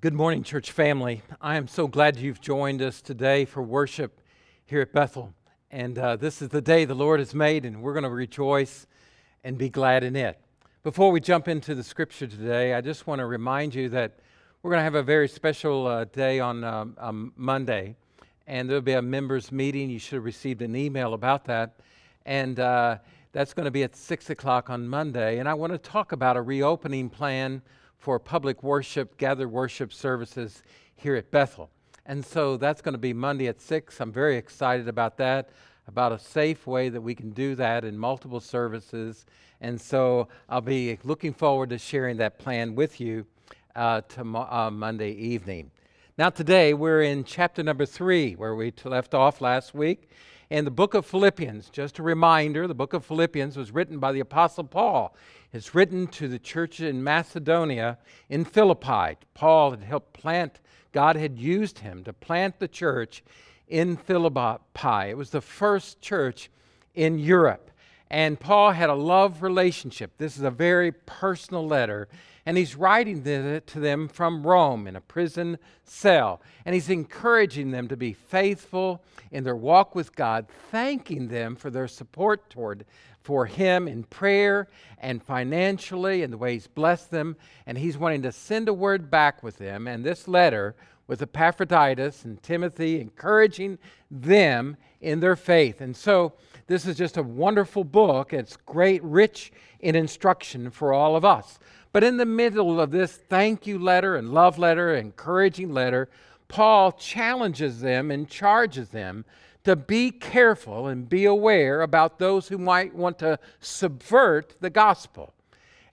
Good morning, church family. I am so glad you've joined us today for worship here at Bethel. And uh, this is the day the Lord has made, and we're going to rejoice and be glad in it. Before we jump into the scripture today, I just want to remind you that we're going to have a very special uh, day on um, um, Monday, and there'll be a members' meeting. You should have received an email about that. And uh, that's going to be at 6 o'clock on Monday. And I want to talk about a reopening plan for public worship, gathered worship services here at Bethel. And so that's going to be Monday at 6. I'm very excited about that, about a safe way that we can do that in multiple services. And so I'll be looking forward to sharing that plan with you uh, tomorrow, uh, Monday evening. Now, today we're in chapter number three, where we left off last week. In the book of Philippians, just a reminder, the book of Philippians was written by the Apostle Paul. It's written to the church in Macedonia in Philippi. Paul had helped plant, God had used him to plant the church in Philippi. It was the first church in Europe. And Paul had a love relationship. This is a very personal letter. And he's writing it to them from Rome in a prison cell. And he's encouraging them to be faithful in their walk with God, thanking them for their support toward for him in prayer and financially and the way he's blessed them. And he's wanting to send a word back with them. And this letter with Epaphroditus and Timothy, encouraging them in their faith. And so this is just a wonderful book. It's great, rich in instruction for all of us. But in the middle of this thank you letter and love letter, encouraging letter, Paul challenges them and charges them to be careful and be aware about those who might want to subvert the gospel.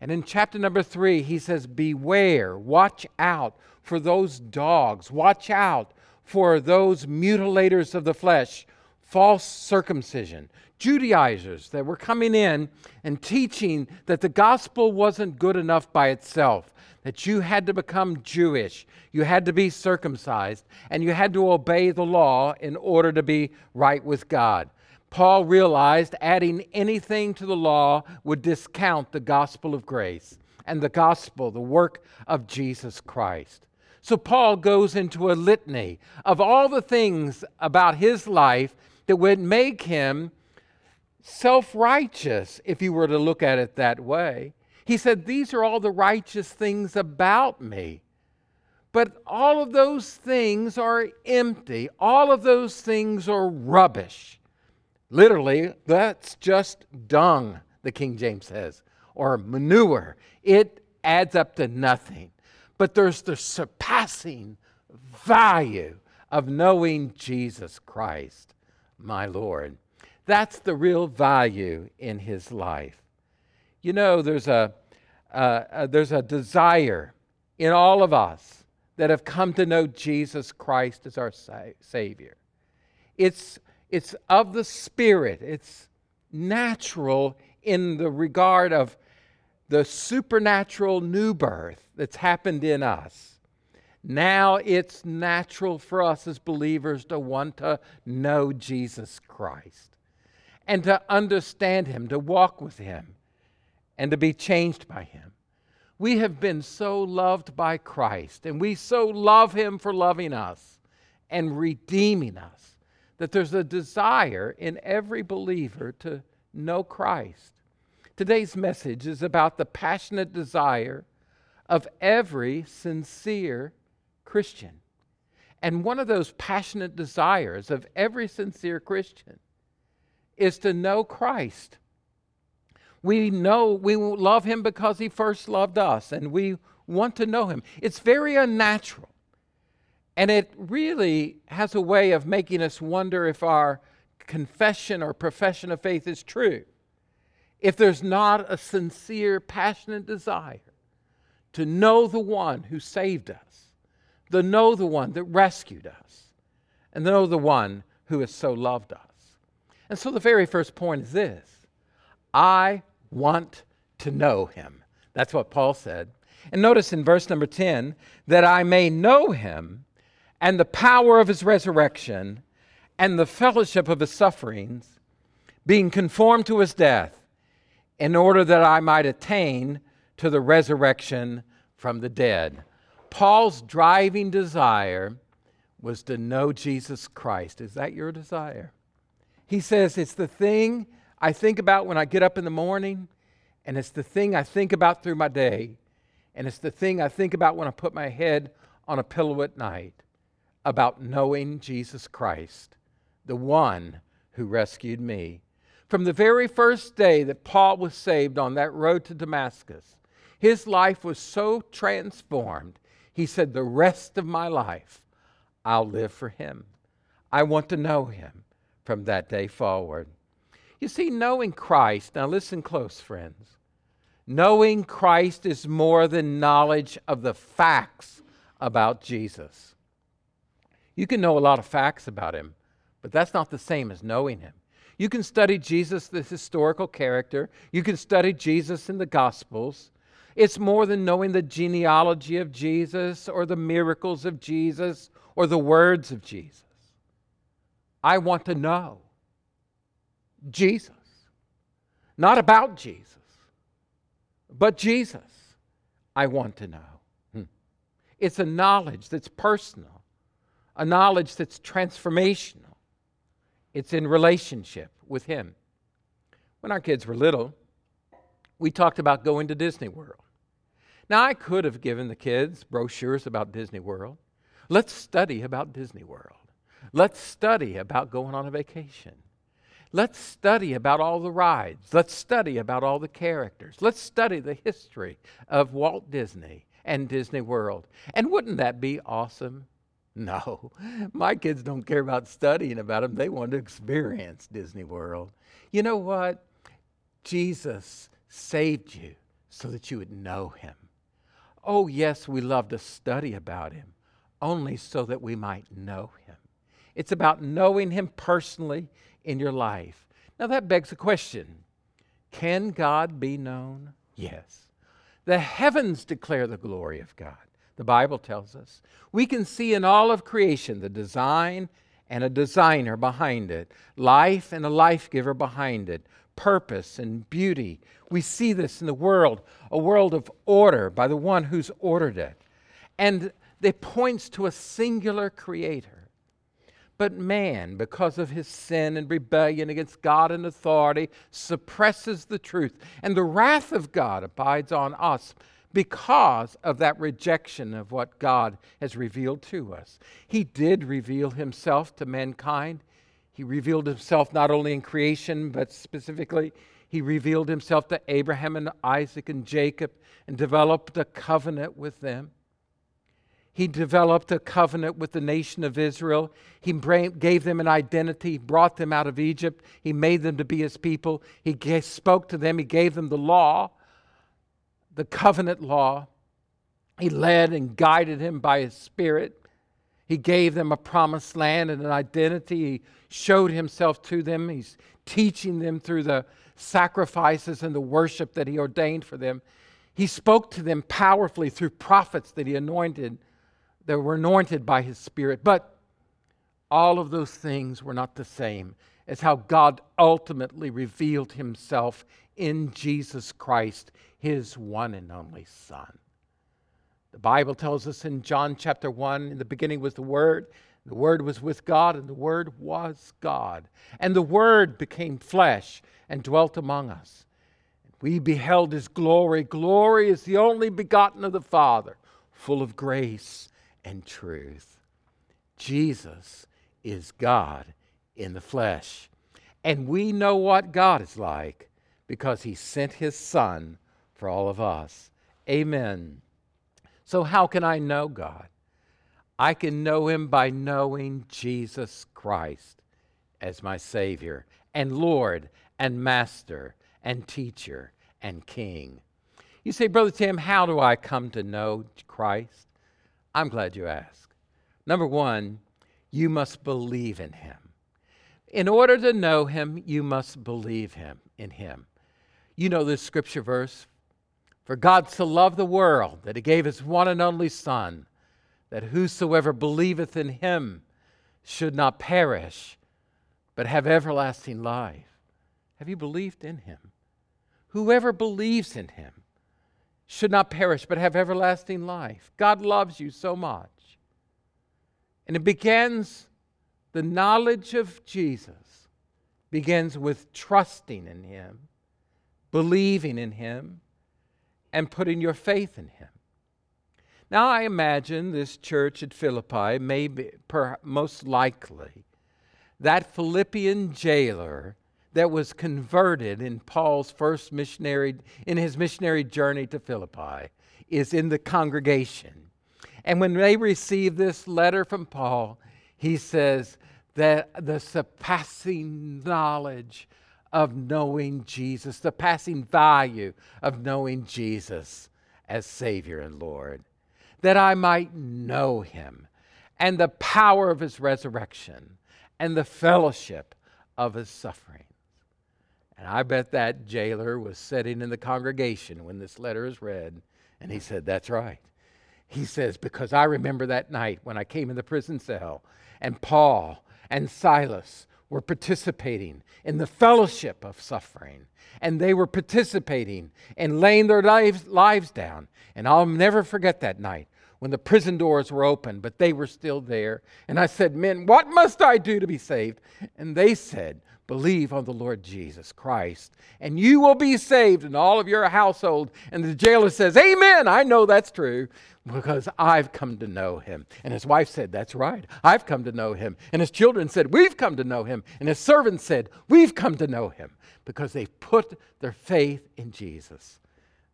And in chapter number three, he says, Beware, watch out for those dogs, watch out for those mutilators of the flesh, false circumcision, Judaizers that were coming in and teaching that the gospel wasn't good enough by itself, that you had to become Jewish, you had to be circumcised, and you had to obey the law in order to be right with God. Paul realized adding anything to the law would discount the gospel of grace and the gospel, the work of Jesus Christ. So Paul goes into a litany of all the things about his life that would make him self righteous, if you were to look at it that way. He said, These are all the righteous things about me. But all of those things are empty. All of those things are rubbish. Literally, that's just dung, the King James says, or manure. It adds up to nothing. But there's the surpassing value of knowing Jesus Christ, my Lord. That's the real value in his life. You know, there's a, uh, uh, there's a desire in all of us that have come to know Jesus Christ as our sa- Savior. It's, it's of the Spirit, it's natural in the regard of the supernatural new birth that's happened in us. Now it's natural for us as believers to want to know Jesus Christ and to understand Him, to walk with Him, and to be changed by Him. We have been so loved by Christ, and we so love Him for loving us and redeeming us that there's a desire in every believer to know Christ. Today's message is about the passionate desire of every sincere Christian. And one of those passionate desires of every sincere Christian is to know Christ. We know we love him because he first loved us, and we want to know him. It's very unnatural. And it really has a way of making us wonder if our confession or profession of faith is true. If there's not a sincere, passionate desire to know the one who saved us, to know the one that rescued us, and know the one who has so loved us. And so the very first point is this I want to know him. That's what Paul said. And notice in verse number 10 that I may know him and the power of his resurrection and the fellowship of his sufferings, being conformed to his death, in order that I might attain to the resurrection from the dead. Paul's driving desire was to know Jesus Christ. Is that your desire? He says, It's the thing I think about when I get up in the morning, and it's the thing I think about through my day, and it's the thing I think about when I put my head on a pillow at night about knowing Jesus Christ, the one who rescued me. From the very first day that Paul was saved on that road to Damascus, his life was so transformed. He said, The rest of my life, I'll live for him. I want to know him from that day forward. You see, knowing Christ, now listen close, friends. Knowing Christ is more than knowledge of the facts about Jesus. You can know a lot of facts about him, but that's not the same as knowing him. You can study Jesus, the historical character. You can study Jesus in the Gospels. It's more than knowing the genealogy of Jesus or the miracles of Jesus or the words of Jesus. I want to know Jesus. Not about Jesus, but Jesus. I want to know. Hmm. It's a knowledge that's personal, a knowledge that's transformational. It's in relationship with Him. When our kids were little, we talked about going to Disney World. Now, I could have given the kids brochures about Disney World. Let's study about Disney World. Let's study about going on a vacation. Let's study about all the rides. Let's study about all the characters. Let's study the history of Walt Disney and Disney World. And wouldn't that be awesome? No, my kids don't care about studying about them. They want to experience Disney World. You know what? Jesus saved you so that you would know him. Oh, yes, we love to study about him, only so that we might know him. It's about knowing him personally in your life. Now, that begs a question Can God be known? Yes. The heavens declare the glory of God, the Bible tells us. We can see in all of creation the design and a designer behind it, life and a life giver behind it, purpose and beauty. We see this in the world, a world of order by the one who's ordered it. And it points to a singular creator. But man, because of his sin and rebellion against God and authority, suppresses the truth. And the wrath of God abides on us because of that rejection of what God has revealed to us. He did reveal himself to mankind he revealed himself not only in creation, but specifically, he revealed himself to Abraham and Isaac and Jacob and developed a covenant with them. He developed a covenant with the nation of Israel. He gave them an identity, brought them out of Egypt. He made them to be his people. He spoke to them. He gave them the law, the covenant law. He led and guided him by his spirit. He gave them a promised land and an identity. He showed himself to them. He's teaching them through the sacrifices and the worship that he ordained for them. He spoke to them powerfully through prophets that he anointed, that were anointed by his spirit. But all of those things were not the same as how God ultimately revealed himself in Jesus Christ, his one and only Son. The Bible tells us in John chapter 1 in the beginning was the Word, the Word was with God, and the Word was God. And the Word became flesh and dwelt among us. We beheld His glory. Glory is the only begotten of the Father, full of grace and truth. Jesus is God in the flesh. And we know what God is like because He sent His Son for all of us. Amen. So, how can I know God? I can know Him by knowing Jesus Christ as my Savior and Lord and Master and Teacher and King. You say, Brother Tim, how do I come to know Christ? I'm glad you asked. Number one, you must believe in Him. In order to know Him, you must believe Him in Him. You know this scripture verse, for God so loved the world that he gave his one and only Son, that whosoever believeth in him should not perish, but have everlasting life. Have you believed in him? Whoever believes in him should not perish but have everlasting life. God loves you so much. And it begins, the knowledge of Jesus begins with trusting in Him, believing in Him, and putting your faith in Him. Now, I imagine this church at Philippi, may maybe, most likely, that Philippian jailer that was converted in Paul's first missionary, in his missionary journey to Philippi, is in the congregation. And when they receive this letter from Paul, he says that the surpassing knowledge of knowing Jesus, the passing value of knowing Jesus as Savior and Lord, that I might know him and the power of his resurrection and the fellowship of his suffering. And I bet that jailer was sitting in the congregation when this letter is read, and he said, That's right. He says, Because I remember that night when I came in the prison cell, and Paul and Silas were participating in the fellowship of suffering, and they were participating in laying their lives, lives down. And I'll never forget that night when the prison doors were open, but they were still there. And I said, Men, what must I do to be saved? And they said, Believe on the Lord Jesus Christ, and you will be saved in all of your household. And the jailer says, Amen. I know that's true because I've come to know him. And his wife said, That's right. I've come to know him. And his children said, We've come to know him. And his servants said, We've come to know him because they put their faith in Jesus.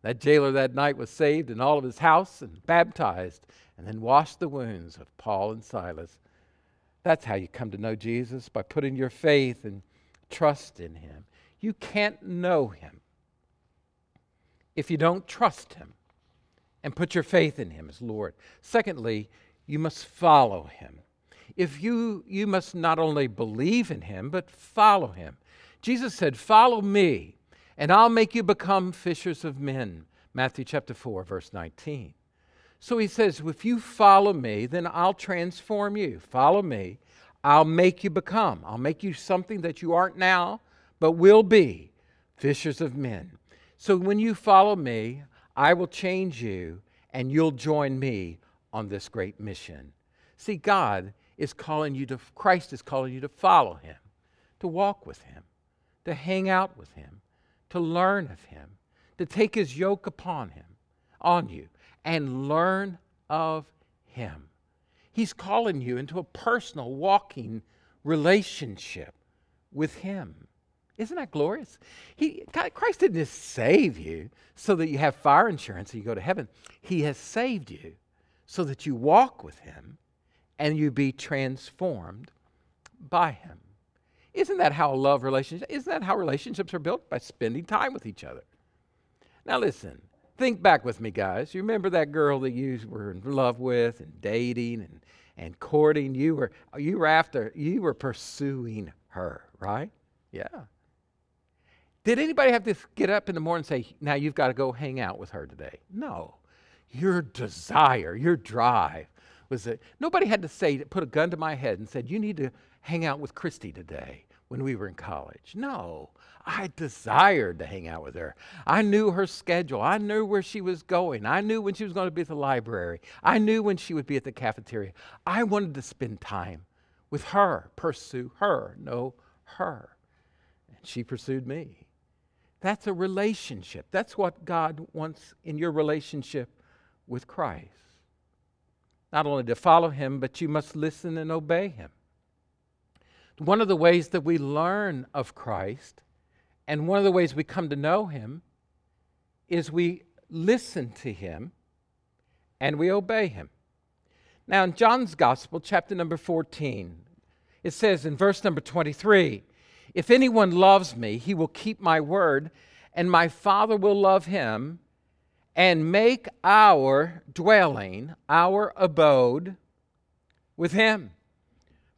That jailer that night was saved in all of his house and baptized and then washed the wounds of Paul and Silas. That's how you come to know Jesus by putting your faith and trust in Him. You can't know Him if you don't trust Him and put your faith in Him as Lord. Secondly, you must follow Him. If you, you must not only believe in Him, but follow Him. Jesus said, Follow me, and I'll make you become fishers of men. Matthew chapter 4, verse 19. So he says, If you follow me, then I'll transform you. Follow me, I'll make you become. I'll make you something that you aren't now, but will be fishers of men. So when you follow me, I will change you and you'll join me on this great mission. See, God is calling you to, Christ is calling you to follow him, to walk with him, to hang out with him, to learn of him, to take his yoke upon him, on you, and learn of him. He's calling you into a personal, walking relationship with Him. Isn't that glorious? He, Christ didn't just save you so that you have fire insurance and you go to heaven. He has saved you so that you walk with Him and you be transformed by Him. Isn't that how love relationships? Isn't that how relationships are built? By spending time with each other. Now listen, think back with me, guys. You remember that girl that you were in love with and dating and, and courting? You were, you were after, you were pursuing her, right? Yeah. Did anybody have to get up in the morning and say, now you've got to go hang out with her today? No. Your desire, your drive was that nobody had to say, put a gun to my head and said, you need to hang out with Christy today when we were in college. No, I desired to hang out with her. I knew her schedule. I knew where she was going. I knew when she was going to be at the library. I knew when she would be at the cafeteria. I wanted to spend time with her, pursue her, know her. And she pursued me. That's a relationship. That's what God wants in your relationship with Christ. Not only to follow him, but you must listen and obey him. One of the ways that we learn of Christ and one of the ways we come to know him is we listen to him and we obey him. Now, in John's Gospel, chapter number 14, it says in verse number 23 If anyone loves me, he will keep my word, and my Father will love him and make our dwelling, our abode with him.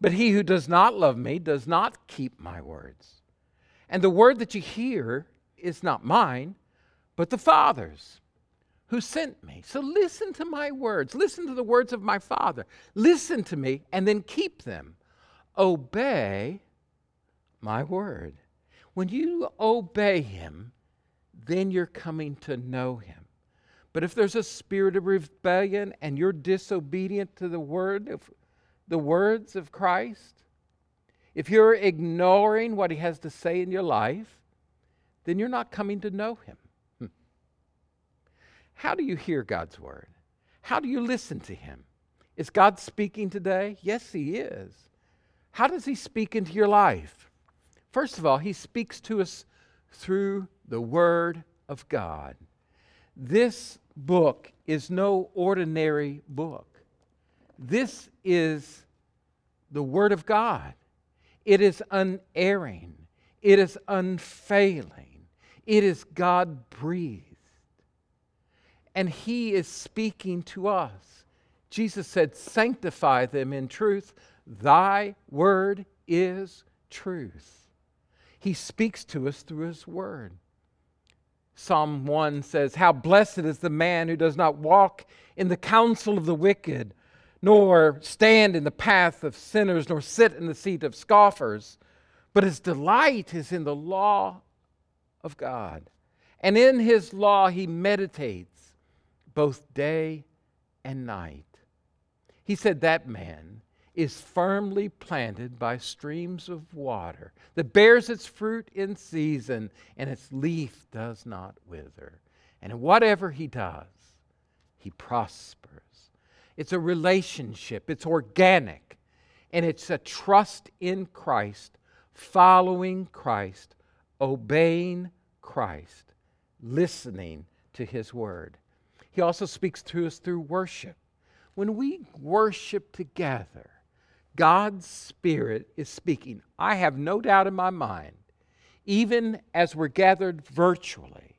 But he who does not love me does not keep my words. And the word that you hear is not mine, but the Father's who sent me. So listen to my words. Listen to the words of my Father. Listen to me and then keep them. Obey my word. When you obey him, then you're coming to know him. But if there's a spirit of rebellion and you're disobedient to the word of the words of Christ, if you're ignoring what he has to say in your life, then you're not coming to know him. Hmm. How do you hear God's word? How do you listen to him? Is God speaking today? Yes, he is. How does he speak into your life? First of all, he speaks to us through the word of God. This book is no ordinary book. This is the Word of God. It is unerring, it is unfailing, it is God breathed. And He is speaking to us. Jesus said, Sanctify them in truth. Thy word is truth. He speaks to us through His word. Psalm 1 says, How blessed is the man who does not walk in the counsel of the wicked, nor stand in the path of sinners, nor sit in the seat of scoffers, but his delight is in the law of God. And in his law he meditates both day and night. He said, That man is firmly planted by streams of water that bears its fruit in season, and its leaf does not wither. And whatever he does, he prospers. It's a relationship, it's organic, and it's a trust in Christ, following Christ, obeying Christ, listening to his word. He also speaks to us through worship. When we worship together, God's Spirit is speaking. I have no doubt in my mind, even as we're gathered virtually,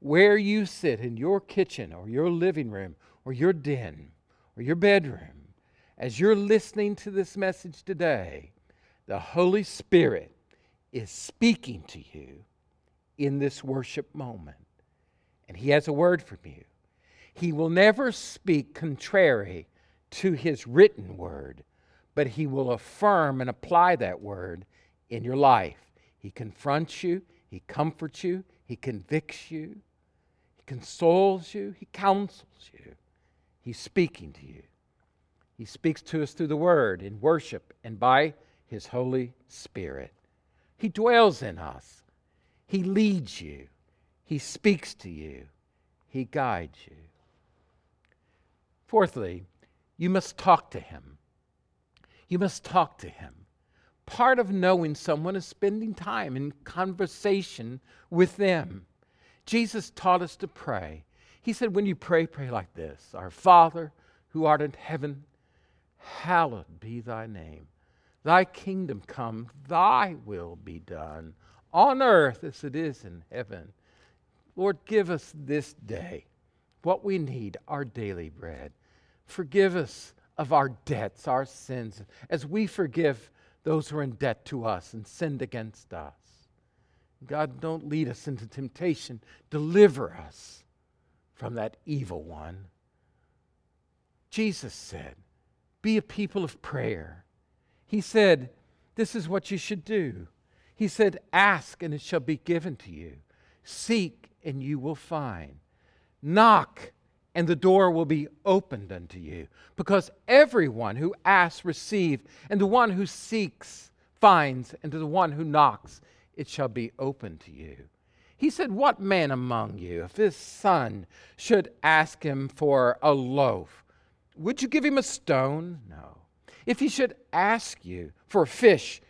where you sit in your kitchen or your living room or your den or your bedroom, as you're listening to this message today, the Holy Spirit is speaking to you in this worship moment. And He has a word from you. He will never speak contrary to His written word but He will affirm and apply that word in your life. He confronts you, He comforts you, He convicts you, He consoles you, He counsels you. He's speaking to you. He speaks to us through the Word in worship and by His Holy Spirit. He dwells in us. He leads you. He speaks to you. He guides you. Fourthly, you must talk to Him. You must talk to him. Part of knowing someone is spending time in conversation with them. Jesus taught us to pray. He said, When you pray, pray like this Our Father, who art in heaven, hallowed be thy name. Thy kingdom come, thy will be done, on earth as it is in heaven. Lord, give us this day what we need, our daily bread. Forgive us of our debts, our sins, as we forgive those who are in debt to us and sinned against us. God, don't lead us into temptation. Deliver us from that evil one. Jesus said, Be a people of prayer. He said, This is what you should do. He said, Ask and it shall be given to you. Seek and you will find. Knock and the door will be opened unto you. Because everyone who asks receives, and the one who seeks finds, and to the one who knocks it shall be opened to you. He said, What man among you, if his son should ask him for a loaf, would you give him a stone? No. If he should ask you for a fish,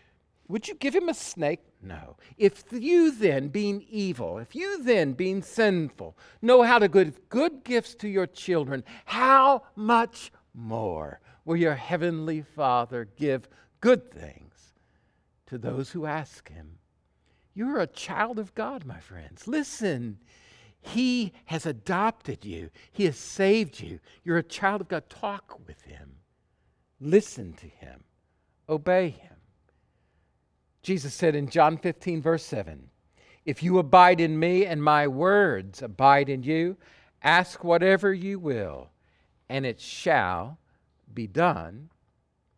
would you give him a snake? No. If you then, being evil, if you then, being sinful, know how to give good gifts to your children, how much more will your heavenly Father give good things to those who ask him? You're a child of God, my friends. Listen. He has adopted you. He has saved you. You're a child of God. Talk with him. Listen to him. Obey him. Jesus said in John 15, verse 7, If you abide in me and my words abide in you, ask whatever you will, and it shall be done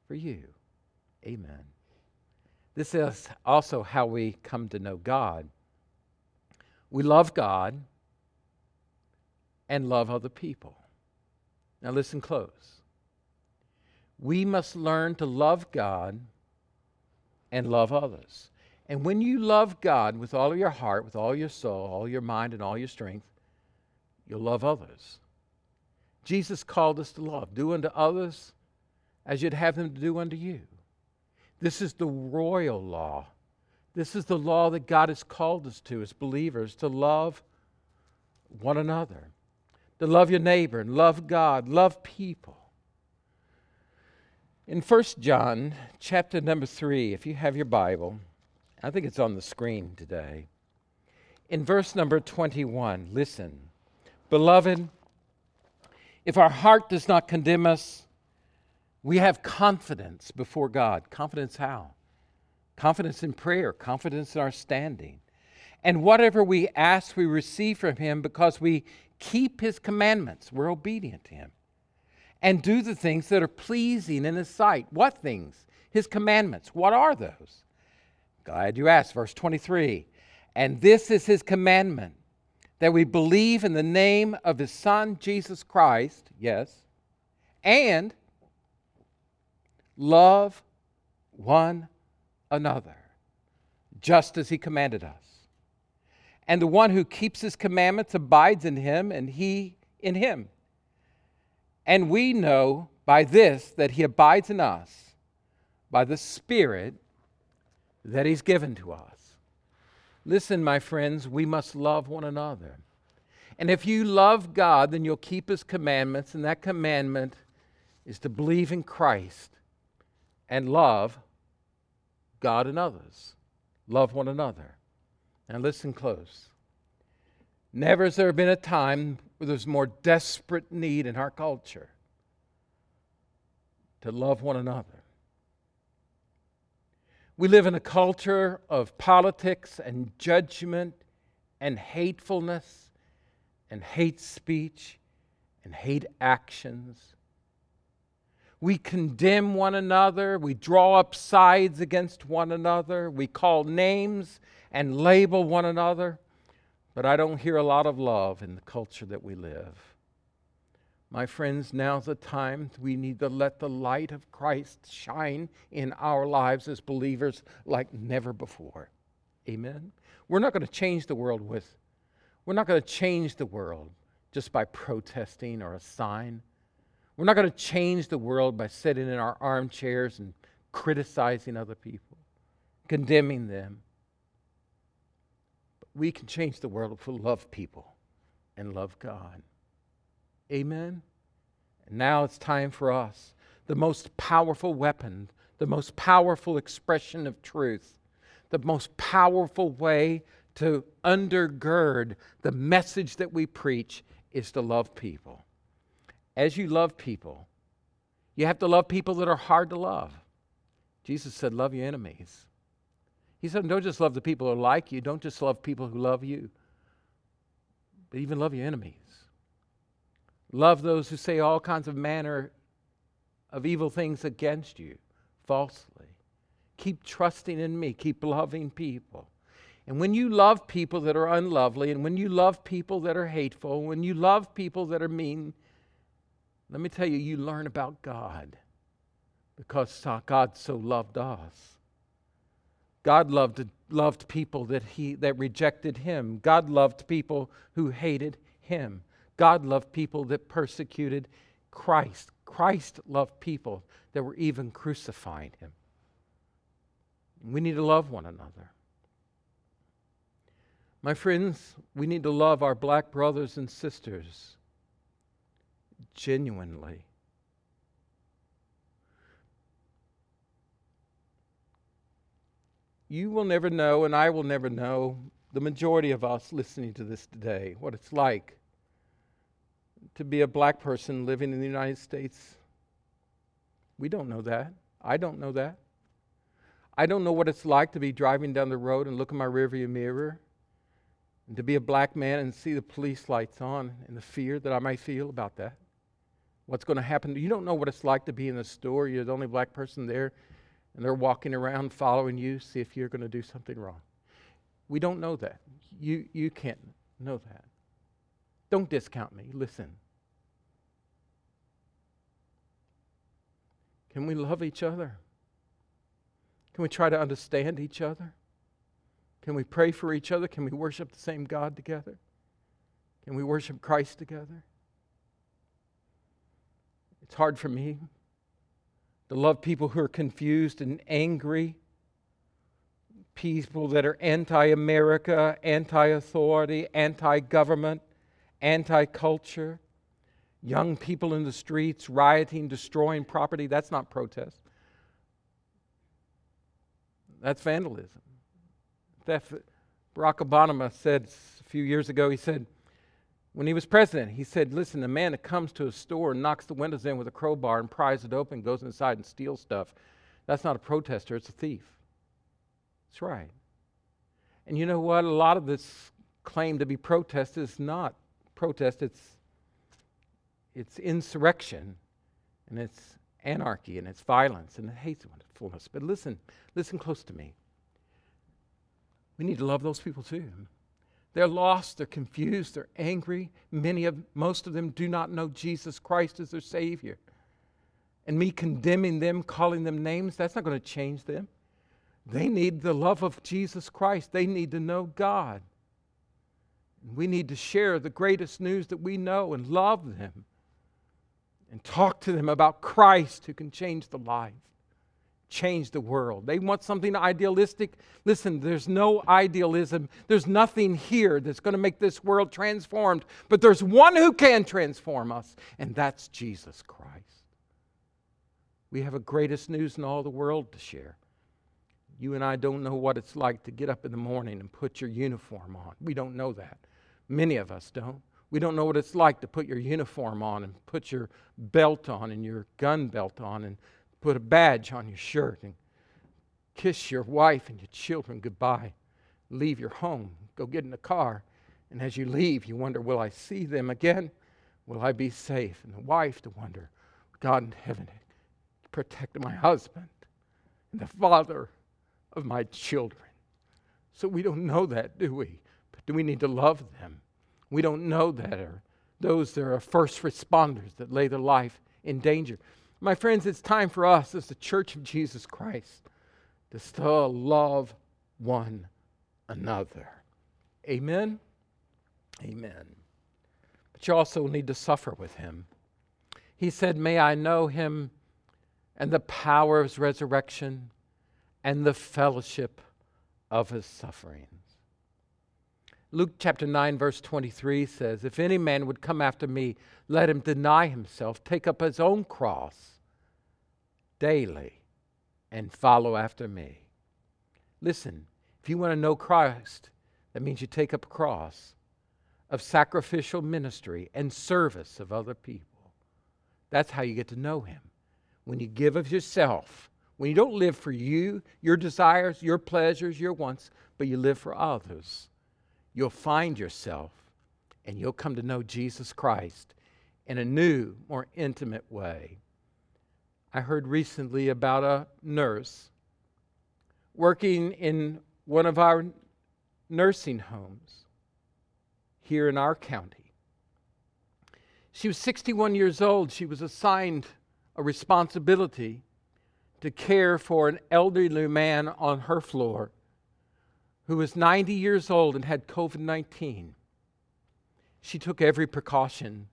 for you. Amen. This is also how we come to know God. We love God, and love other people. Now, listen close. We must learn to love God and love others. And when you love God with all of your heart, with all your soul, all your mind, and all your strength, you'll love others. Jesus called us to love. Do unto others as you'd have them to do unto you. This is the royal law. This is the law that God has called us to as believers to love one another, to love your neighbor and love God, love people. In 1 John chapter number 3, if you have your Bible, I think it's on the screen today. In verse number 21, listen. Beloved, if our heart does not condemn us, we have confidence before God. Confidence how? Confidence in prayer, confidence in our standing. And whatever we ask, we receive from Him because we keep His commandments. We're obedient to Him. And do the things that are pleasing in His sight. What things? His commandments. What are those? Glad you asked. Verse 23. And this is His commandment that we believe in the name of His Son, Jesus Christ, yes, and love one another, just as he commanded us. And the one who keeps his commandments abides in him, and he in him. And we know by this that he abides in us, by the Spirit that he's given to us. Listen, my friends, we must love one another. And if you love God, then you'll keep his commandments, and that commandment is to believe in Christ and love God and others. Love one another. And listen close. Never has there been a time where there's more desperate need in our culture to love one another. We live in a culture of politics and judgment and hatefulness and hate speech and hate actions we condemn one another. We draw up sides against one another. We call names and label one another. But I don't hear a lot of love in the culture that we live. My friends, now's the time we need to let the light of Christ shine in our lives as believers like never before. Amen. We're not going to change the world with, we're not going to change the world just by protesting or a sign. We're not going to change the world by sitting in our armchairs and criticizing other people, condemning them. But we can change the world if we love people and love God. Amen? And now it's time for us, the most powerful weapon, the most powerful expression of truth, the most powerful way to undergird the message that we preach is to love people as you love people, you have to love people that are hard to love. Jesus said, Love your enemies. He said, Don't just love the people who like you, don't just love people who love you, but even love your enemies. Love those who say all kinds of manner of evil things against you falsely. Keep trusting in me, keep loving people. And when you love people that are unlovely, and when you love people that are hateful, when you love people that are mean, let me tell you, you learn about God because God so loved us. God loved, loved people that, he, that rejected him. God loved people who hated him. God loved people that persecuted Christ. Christ loved people that were even crucifying him. We need to love one another. My friends, we need to love our black brothers and sisters genuinely. You will never know, and I will never know, the majority of us listening to this today, what it's like to be a black person living in the United States. We don't know that. I don't know that. I don't know what it's like to be driving down the road and look in my rearview mirror and to be a black man and see the police lights on and the fear that I might feel about that what's going to happen. You don't know what it's like to be in the store. You're the only black person there, and they're walking around following you, see if you're going to do something wrong. We don't know that. You, you can't know that. Don't discount me. Listen. Can we love each other? Can we try to understand each other? Can we pray for each other? Can we worship the same God together? Can we worship Christ together? It's hard for me to love people who are confused and angry, people that are anti America, anti authority, anti government, anti culture, young people in the streets rioting, destroying property. That's not protest, that's vandalism. Theft. Barack Obama said a few years ago, he said, when he was president, he said, Listen, the man that comes to a store and knocks the windows in with a crowbar and pries it open, goes inside and steals stuff, that's not a protester, it's a thief. That's right. And you know what? A lot of this claim to be protest is not protest, it's, it's insurrection, and it's anarchy, and it's violence, and it hatefulness. But listen, listen close to me. We need to love those people too. They're lost, they're confused, they're angry. Many of most of them do not know Jesus Christ as their Savior. And me condemning them, calling them names, that's not going to change them. They need the love of Jesus Christ. They need to know God. We need to share the greatest news that we know and love them and talk to them about Christ who can change the life change the world. They want something idealistic. Listen, there's no idealism. There's nothing here that's going to make this world transformed. But there's one who can transform us, and that's Jesus Christ. We have a greatest news in all the world to share. You and I don't know what it's like to get up in the morning and put your uniform on. We don't know that. Many of us don't. We don't know what it's like to put your uniform on and put your belt on and your gun belt on and put a badge on your shirt and kiss your wife and your children goodbye. Leave your home, go get in the car, and as you leave, you wonder, Will I see them again? Will I be safe? And the wife to wonder, God in heaven, protect my husband and the father of my children. So we don't know that, do we? But do we need to love them? We don't know that, or those that are first responders that lay their life in danger. My friends, it's time for us as the church of Jesus Christ to still love one another. Amen? Amen. But you also need to suffer with him. He said, May I know him and the power of his resurrection and the fellowship of his sufferings. Luke chapter 9, verse 23 says, If any man would come after me, let him deny himself, take up his own cross daily and follow after me. Listen, if you want to know Christ, that means you take up a cross of sacrificial ministry and service of other people. That's how you get to know Him. When you give of yourself, when you don't live for you, your desires, your pleasures, your wants, but you live for others, you'll find yourself and you'll come to know Jesus Christ in a new, more intimate way. I heard recently about a nurse working in one of our nursing homes here in our county. She was 61 years old. She was assigned a responsibility to care for an elderly man on her floor who was 90 years old and had COVID 19. She took every precaution.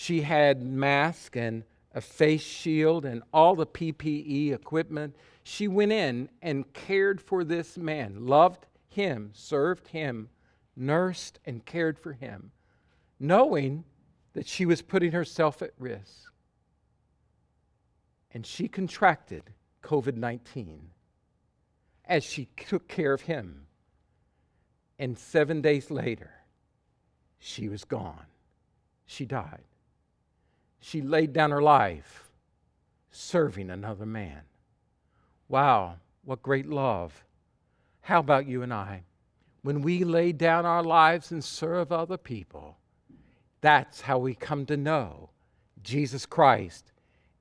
She had mask and a face shield, and all the PPE equipment. She went in and cared for this man, loved him, served him, nursed and cared for him, knowing that she was putting herself at risk. And she contracted COVID 19 as she took care of him. And seven days later, she was gone. She died. She laid down her life serving another man. Wow, what great love. How about you and I? When we lay down our lives and serve other people, that's how we come to know Jesus Christ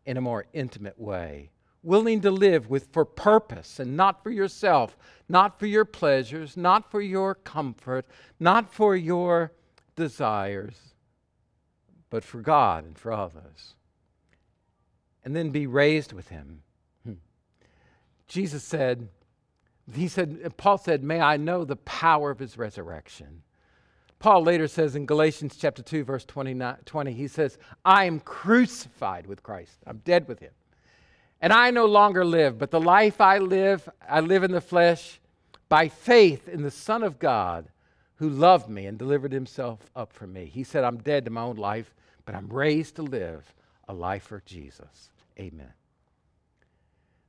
in a more intimate way. Willing to live with for purpose and not for yourself, not for your pleasures, not for your comfort, not for your desires, but for God and for others. And then be raised with him. Hmm. Jesus said, he said, Paul said, May I know the power of his resurrection. Paul later says in Galatians chapter 2, verse 29, 20, he says, I am crucified with Christ. I'm dead with him. And I no longer live, but the life I live, I live in the flesh by faith in the Son of God who loved me and delivered himself up for me. He said, I'm dead to my own life, but I'm raised to live a life for Jesus. Amen.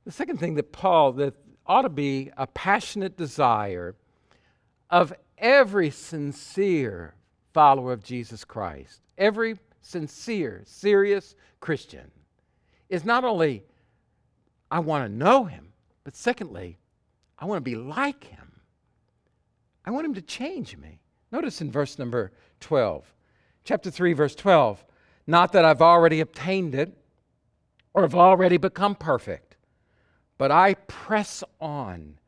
The second thing that Paul, that ought to be a passionate desire of every sincere follower of Jesus Christ, every sincere, serious Christian, is not only, I want to know him, but secondly, I want to be like him. I want him to change me. Notice in verse number 12, chapter 3, verse 12, not that I've already obtained it or have already become perfect, but I press on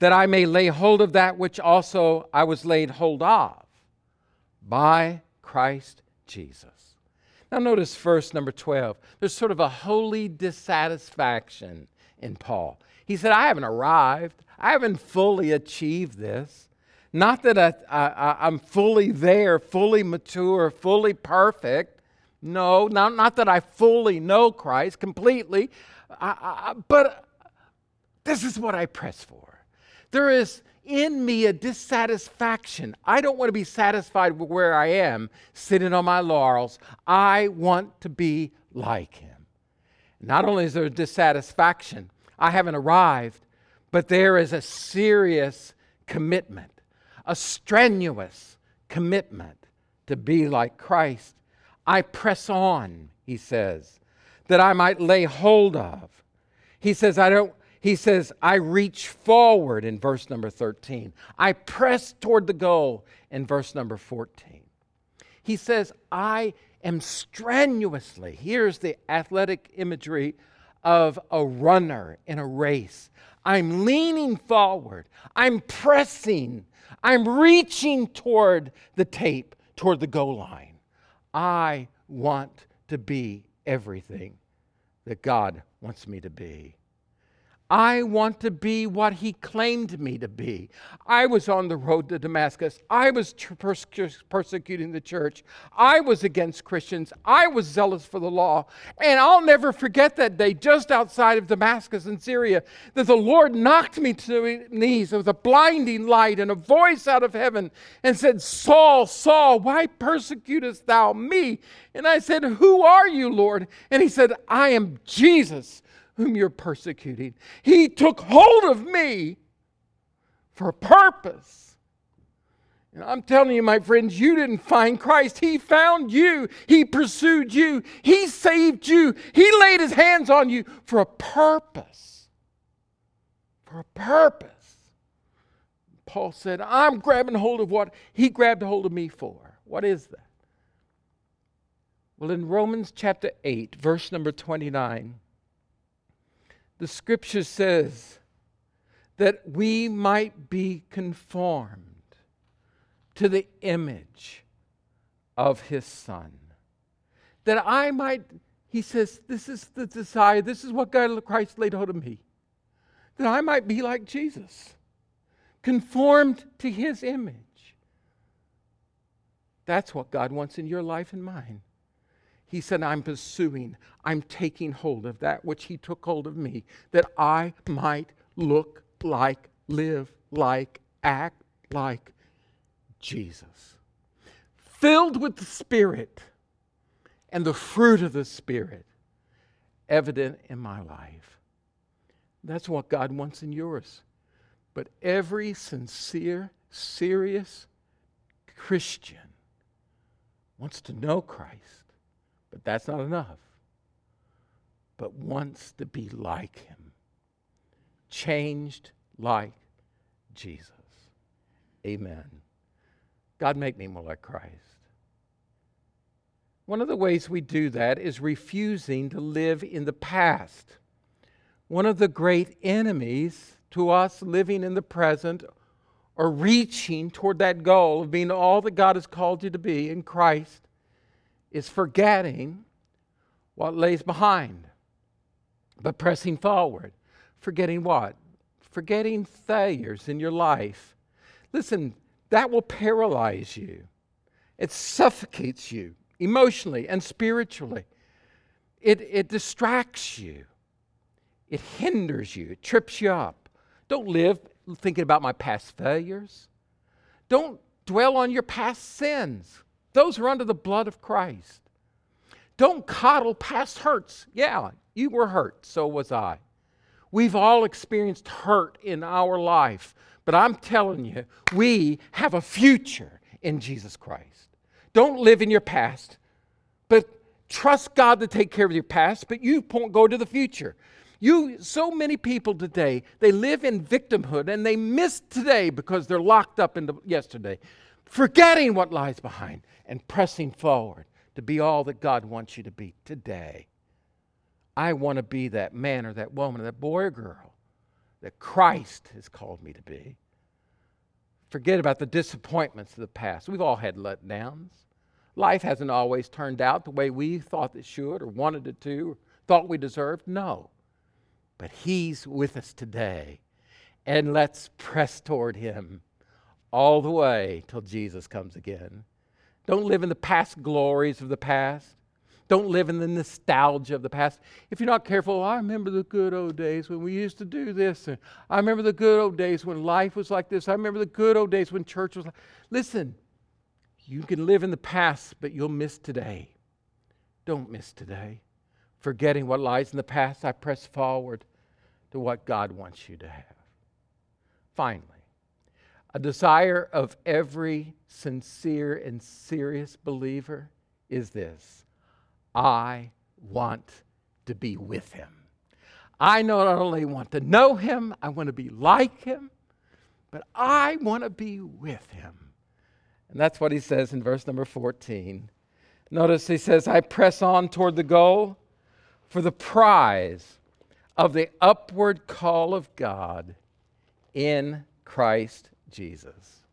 that I may lay hold of that which also I was laid hold of by Christ Jesus. Now, notice verse number 12. There's sort of a holy dissatisfaction in Paul. He said, I haven't arrived, I haven't fully achieved this. Not that I, I, I'm fully there, fully mature, fully perfect. No, not, not that I fully know Christ completely, I, I, but this is what I press for. There is in me a dissatisfaction. I don't want to be satisfied with where I am, sitting on my laurels. I want to be like him. Not only is there a dissatisfaction, I haven't arrived, but there is a serious commitment, a strenuous commitment to be like Christ. I press on, he says, that I might lay hold of. He says, I don't he says, I reach forward in verse number 13. I press toward the goal in verse number 14. He says, I am strenuously, here's the athletic imagery of a runner in a race. I'm leaning forward, I'm pressing, I'm reaching toward the tape, toward the goal line. I want to be everything that God wants me to be. I want to be what he claimed me to be. I was on the road to Damascus. I was perse- persecuting the church. I was against Christians. I was zealous for the law. And I'll never forget that day just outside of Damascus in Syria that the Lord knocked me to my knees with a blinding light and a voice out of heaven and said, Saul, Saul, why persecutest thou me? And I said, Who are you, Lord? And he said, I am Jesus whom you're persecuting. He took hold of me for a purpose. And I'm telling you, my friends, you didn't find Christ. He found you. He pursued you. He saved you. He laid his hands on you for a purpose. For a purpose. Paul said, I'm grabbing hold of what he grabbed hold of me for. What is that? Well, in Romans chapter 8, verse number 29, the scripture says that we might be conformed to the image of his son. That I might, he says, this is the desire, this is what God Christ laid hold of me. That I might be like Jesus, conformed to his image. That's what God wants in your life and mine. He said, I'm pursuing, I'm taking hold of that which He took hold of me, that I might look like, live like, act like Jesus. Filled with the Spirit and the fruit of the Spirit evident in my life. That's what God wants in yours. But every sincere, serious Christian wants to know Christ but that's not enough. But wants to be like him, changed like Jesus. Amen. God, make me more like Christ. One of the ways we do that is refusing to live in the past. One of the great enemies to us living in the present or reaching toward that goal of being all that God has called you to be in Christ is forgetting what lays behind, but pressing forward. Forgetting what? Forgetting failures in your life. Listen, that will paralyze you. It suffocates you emotionally and spiritually. It, it distracts you. It hinders you. It trips you up. Don't live thinking about my past failures. Don't dwell on your past sins. Those are under the blood of Christ. Don't coddle past hurts. Yeah, you were hurt, so was I. We've all experienced hurt in our life, but I'm telling you, we have a future in Jesus Christ. Don't live in your past, but trust God to take care of your past, but you go to the future. You, so many people today, they live in victimhood and they miss today because they're locked up into yesterday, forgetting what lies behind and pressing forward to be all that God wants you to be today. I want to be that man or that woman or that boy or girl that Christ has called me to be. Forget about the disappointments of the past. We've all had letdowns. Life hasn't always turned out the way we thought it should or wanted it to or thought we deserved. No. But He's with us today. And let's press toward Him all the way till Jesus comes again. Don't live in the past glories of the past. Don't live in the nostalgia of the past. If you're not careful, oh, I remember the good old days when we used to do this. And I remember the good old days when life was like this. I remember the good old days when church was like. Listen, you can live in the past, but you'll miss today. Don't miss today. Forgetting what lies in the past, I press forward to what God wants you to have. Finally, a desire of every sincere and serious believer is this I want to be with him. I not only want to know him, I want to be like him, but I want to be with him. And that's what he says in verse number 14. Notice he says, I press on toward the goal for the prize of the upward call of God in Christ Jesus.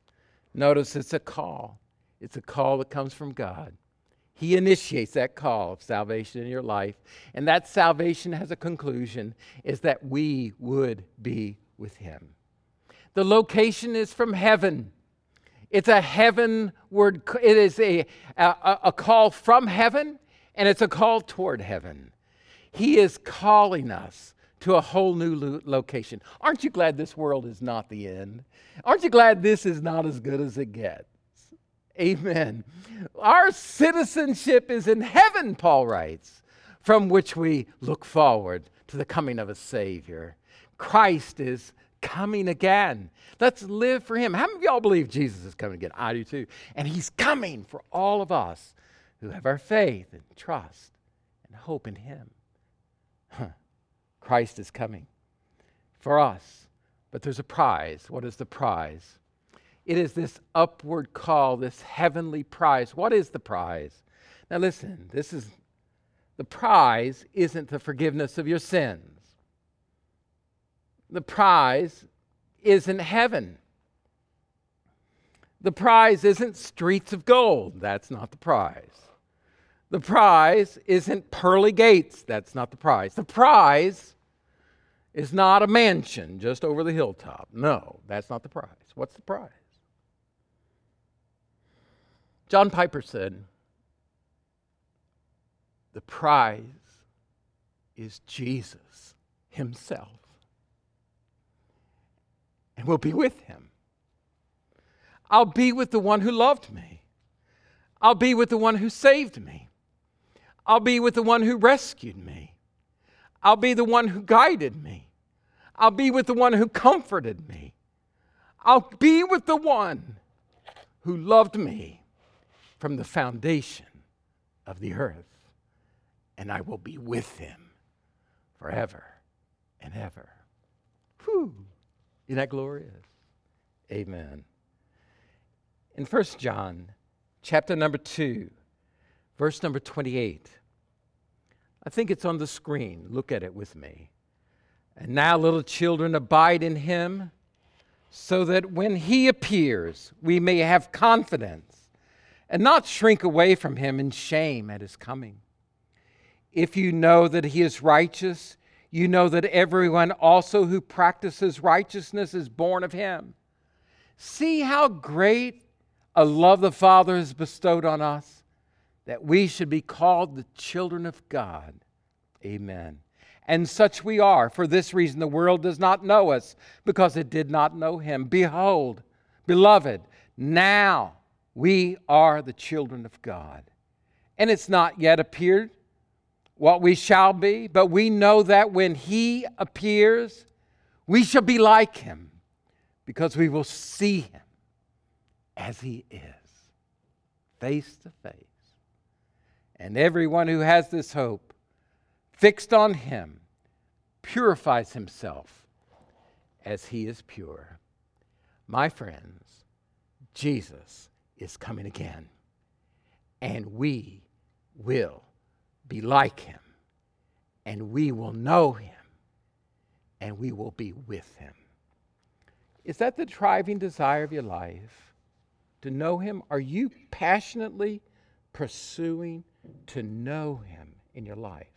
Notice it's a call, it's a call that comes from God. He initiates that call of salvation in your life. And that salvation has a conclusion is that we would be with him. The location is from heaven. It's a heavenward, it is a, a, a call from heaven, and it's a call toward heaven. He is calling us to a whole new lo- location. Aren't you glad this world is not the end? Aren't you glad this is not as good as it gets? Amen. Our citizenship is in heaven, Paul writes, from which we look forward to the coming of a Savior. Christ is coming again. Let's live for Him. How many of y'all believe Jesus is coming again? I do too. And He's coming for all of us who have our faith and trust and hope in Him. Huh. Christ is coming for us. But there's a prize. What is the prize? It is this upward call, this heavenly prize. What is the prize? Now, listen, this is the prize isn't the forgiveness of your sins. The prize isn't heaven. The prize isn't streets of gold. That's not the prize. The prize isn't pearly gates. That's not the prize. The prize is not a mansion just over the hilltop. No, that's not the prize. What's the prize? John Piper said, The prize is Jesus Himself. And we'll be with Him. I'll be with the one who loved me. I'll be with the one who saved me. I'll be with the one who rescued me. I'll be the one who guided me. I'll be with the one who comforted me. I'll be with the one who loved me from the foundation of the earth, and I will be with him forever and ever. Whew. Isn't that glorious? Amen. In 1 John, chapter number 2, verse number 28, I think it's on the screen. Look at it with me. And now, little children, abide in him, so that when he appears, we may have confidence and not shrink away from him in shame at his coming. If you know that he is righteous, you know that everyone also who practices righteousness is born of him. See how great a love the Father has bestowed on us, that we should be called the children of God. Amen. And such we are. For this reason, the world does not know us, because it did not know him. Behold, beloved, now we are the children of God. And it's not yet appeared what we shall be, but we know that when he appears, we shall be like him, because we will see him as he is, face to face. And everyone who has this hope fixed on him purifies himself as he is pure. My friends, Jesus is coming again, and we will be like him, and we will know him, and we will be with him. Is that the driving desire of your life? To know him? Are you passionately pursuing to know him in your life?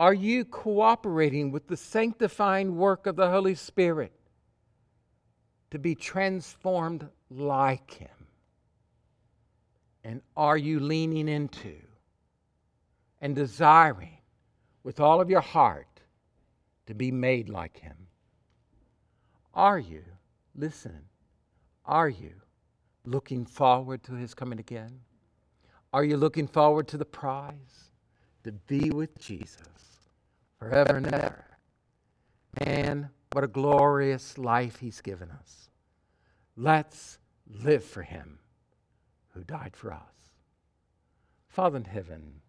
Are you cooperating with the sanctifying work of the Holy Spirit to be transformed like Him? And are you leaning into and desiring with all of your heart to be made like Him? Are you, listen, are you looking forward to His coming again? Are you looking forward to the prize? To be with Jesus forever and ever. Man, what a glorious life he's given us. Let's live for him who died for us. Father in heaven,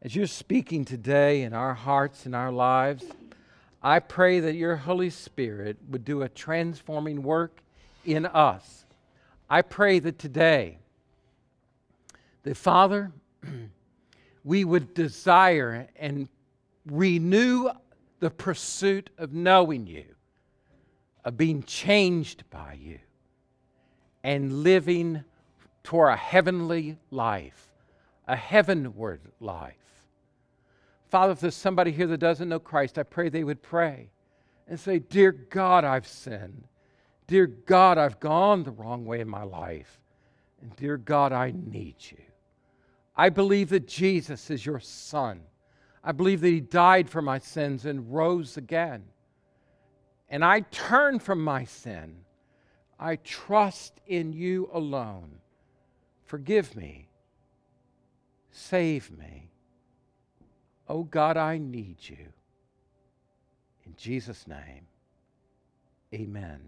as you're speaking today in our hearts and our lives, I pray that your Holy Spirit would do a transforming work in us. I pray that today, the Father, we would desire and renew the pursuit of knowing you, of being changed by you, and living toward a heavenly life, a heavenward life. Father, if there's somebody here that doesn't know Christ, I pray they would pray and say, Dear God, I've sinned. Dear God, I've gone the wrong way in my life. And dear God, I need you. I believe that Jesus is your Son I believe that He died for my sins and rose again. And I turn from my sin. I trust in you alone. Forgive me. Save me. Oh God, I need you. In Jesus' name, amen.